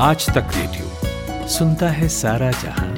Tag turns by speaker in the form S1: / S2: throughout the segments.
S1: आज तक रेडियो सुनता है सारा जहाँ।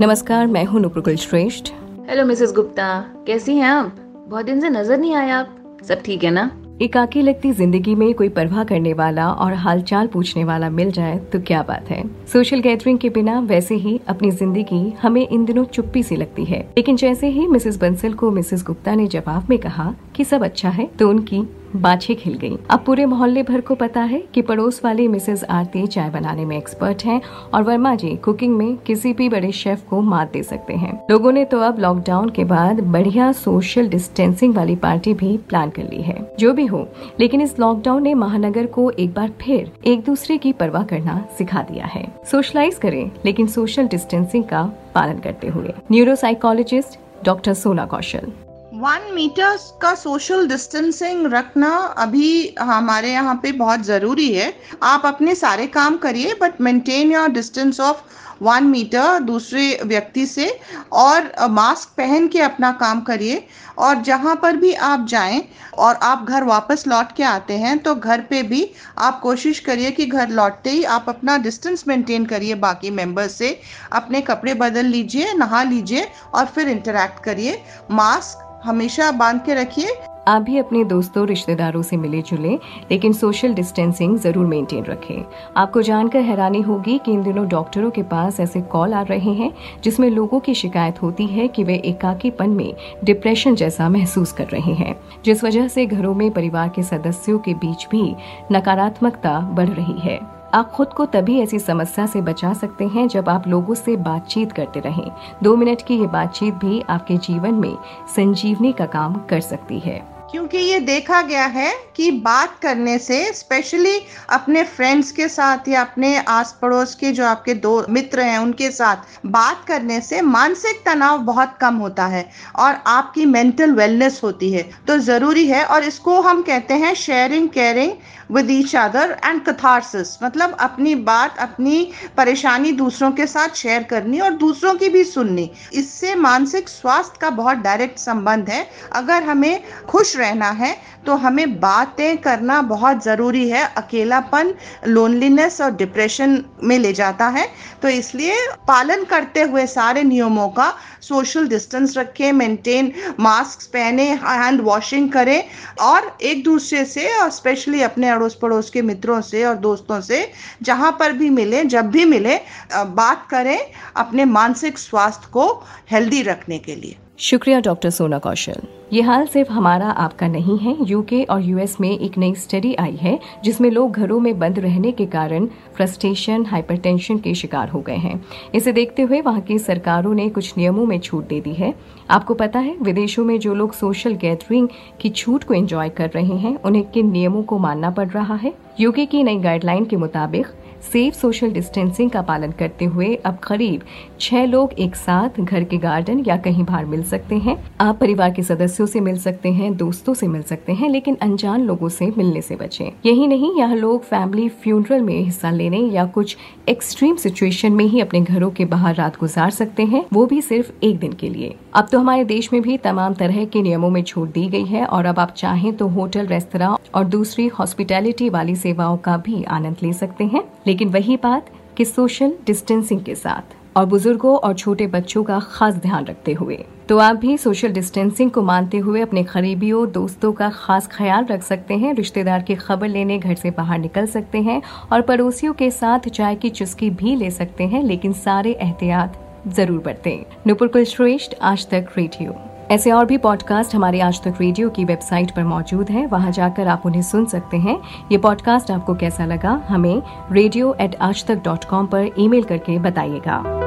S2: नमस्कार मैं हूँ नुप्रकुल श्रेष्ठ।
S3: हेलो मिसेस गुप्ता कैसी हैं आप? बहुत दिन से नज़र नहीं आया आप। सब ठीक है ना?
S2: एकाकी लगती ज़िंदगी में कोई परवाह करने वाला और हालचाल पूछने वाला मिल जाए तो क्या बात है? सोशल गैदरिंग के बिना वैसे ही अपनी ज़िंदगी हमें इन दिनों चुप्पी सी लगती है। लेकिन जैसे ही मिसेस बंसल को मिसेस गुप्ता ने जवाब में कहा कि सब अच्छा है तो उनकी बाछे खिल गई। अब पूरे मोहल्ले भर को पता है कि पड़ोस वाली मिसेस आरती चाय बनाने में एक्सपर्ट हैं और वर्मा जी कुकिंग में किसी भी बड़े शेफ को मात दे सकते हैं। लोगों ने तो अब लॉकडाउन के बाद बढ़िया सोशल डिस्टेंसिंग वाली पार्टी भी प्लान कर ली है। जो भी हो, लेकिन इस लॉकडाउन ने महानगर को एक बार फिर एक दूसरे की परवाह करना सिखा दिया है। सोशलाइज करें, लेकिन सोशल डिस्टेंसिंग का पालन करते हुए। Neuropsychologist doctor Sona Kaushal
S4: one metre का सोशल डिस्टेंसिंग रखना अभी हमारे यहाँ पे बहुत ज़रूरी है। आप अपने सारे काम करिए but maintain your distance of one metre दूसरे व्यक्ति से और मास्क पहन के अपना काम करिए। और जहाँ पर भी आप जाएँ और आप घर वापस लौट के आते हैं तो घर पे भी आप कोशिश करिए कि घर लौटते ही आप अपना डिस्टेंस मेंटेन करिए बाकी मेंबर्स से। अपने कपड़े बदल लीजिए, नहा लीजिए और फिर इंटरेक्ट करिए। मास्क हमेशा बाँध के रखिए।
S2: आप भी अपने दोस्तों, रिश्तेदारों से मिले जुले, लेकिन सोशल डिस्टेंसिंग ज़रूर मेंटेन रखें। आपको जानकर हैरानी होगी कि इन दिनों डॉक्टरों के पास ऐसे कॉल आ रहे हैं, जिसमें लोगों की शिकायत होती है कि वे एकाकीपन में डिप्रेशन जैसा महसूस कर रहे हैं, जिस वजह से घरों में परिवार के सदस्यों के बीच भी नकारात्मकता बढ़ रही है। आप खुद को तभी ऐसी समस्या से बचा सकते हैं जब आप लोगों से बातचीत करते रहें। दो मिनट की ये बातचीत भी आपके जीवन में संजीवनी का काम कर सकती है।
S4: क्योंकि ये देखा गया है कि बात करने से स्पेशली अपने फ्रेंड्स के साथ या अपने आस पड़ोस के जो आपके दो मित्र हैं, उनके साथ बात करने से मानसिक तनाव बहुत कम होता है और आपकी मेंटल वेलनेस होती है। तो ज़रूरी है और इसको हम कहते हैं sharing caring with each other and catharsis मतलब अपनी बात, अपनी परेशानी दूसरों के साथ शेयर करनी और दूसरों की भी सुननी। इससे मानसिक स्वास्थ्य का बहुत डायरेक्ट संबंध है। अगर हमें खुश रहना है तो हमें बातें करना बहुत ज़रूरी है। अकेलापन लोनलीनेस और डिप्रेशन में ले जाता है। तो इसलिए पालन करते हुए सारे नियमों का सोशल डिस्टेंस रखें मेंटेन मास्क पहने हैंड वॉशिंग करें और एक दूसरे से और स्पेशली अपने अड़ोस पड़ोस के मित्रों से और दोस्तों से जहाँ पर भी मिले, जब भी मिले बात करें अपने मानसिक स्वास्थ्य को हेल्दी रखने के लिए।
S2: शुक्रिया, डॉक्टर सोना कौशल। ये हाल सिर्फ़ हमारा आपका नहीं है। यूके और यूएस में एक नई स्टडी आई है, जिसमें लोग घरों में बंद रहने के कारण फ्रस्ट्रेशन हाइपरटेंशन के शिकार हो गए हैं। इसे देखते हुए वहाँ की सरकारों ने कुछ नियमों में छूट दे दी है। आपको पता है, विदेशों में जो लोग सोशल गैदरिंग की छूट को एंजॉय कर रहे हैं, उन्हें किन नियमों को मानना पड़ रहा है? यूके की नई गाइडलाइन के मुताबिक सेफ़ सोशल डिस्टेंसिंग का पालन करते हुए अब करीब छह लोग एक साथ घर के गार्डन या कहीं बाहर मिल सकते हैं। आप परिवार के सदस्यों से मिल सकते हैं, दोस्तों से मिल सकते हैं, लेकिन अनजान लोगों से मिलने से बचें। यही नहीं, यहाँ लोग फैमिली फ्यूनरल में हिस्सा लेने या कुछ एक्सट्रीम सिचुएशन में ही अपने घरों के बाहर रात गुजार सकते हैं, वो भी सिर्फ़ एक दिन के लिए। अब तो हमारे देश में भी तमाम तरह के नियमों में छूट दी गई है, और अब आप चाहें तो होटल, रेस्तरा और दूसरी हॉस्पिटैलिटी वाली सेवाओं का भी आनंद ले सकते हैं। लेकिन वही बात कि सोशल डिस्टेंसिंग के साथ और बुज़ुर्गों और छोटे बच्चों का खास ध्यान रखते हुए। तो आप भी सोशल डिस्टेंसिंग को मानते हुए अपने करीबियों दोस्तों का खास ख्याल रख सकते हैं, रिश्तेदार की खबर लेने, घर से बाहर निकल सकते हैं और पड़ोसियों के साथ चाय की चुस्की भी ले सकते हैं, लेकिन सारे एहतियात ज़रूर बरतें। नुपुर कुल श्रेष्ठ आज तक रेडियो। ऐसे और भी पॉडकास्ट हमारे आज तक रेडियो की वेबसाइट पर मौजूद हैं। वहाँ जाकर आप उन्हें सुन सकते हैं। ये पॉडकास्ट आपको कैसा लगा? हमें रेडियो एट आज तक डॉट कॉम पर ईमेल करके बताइएगा।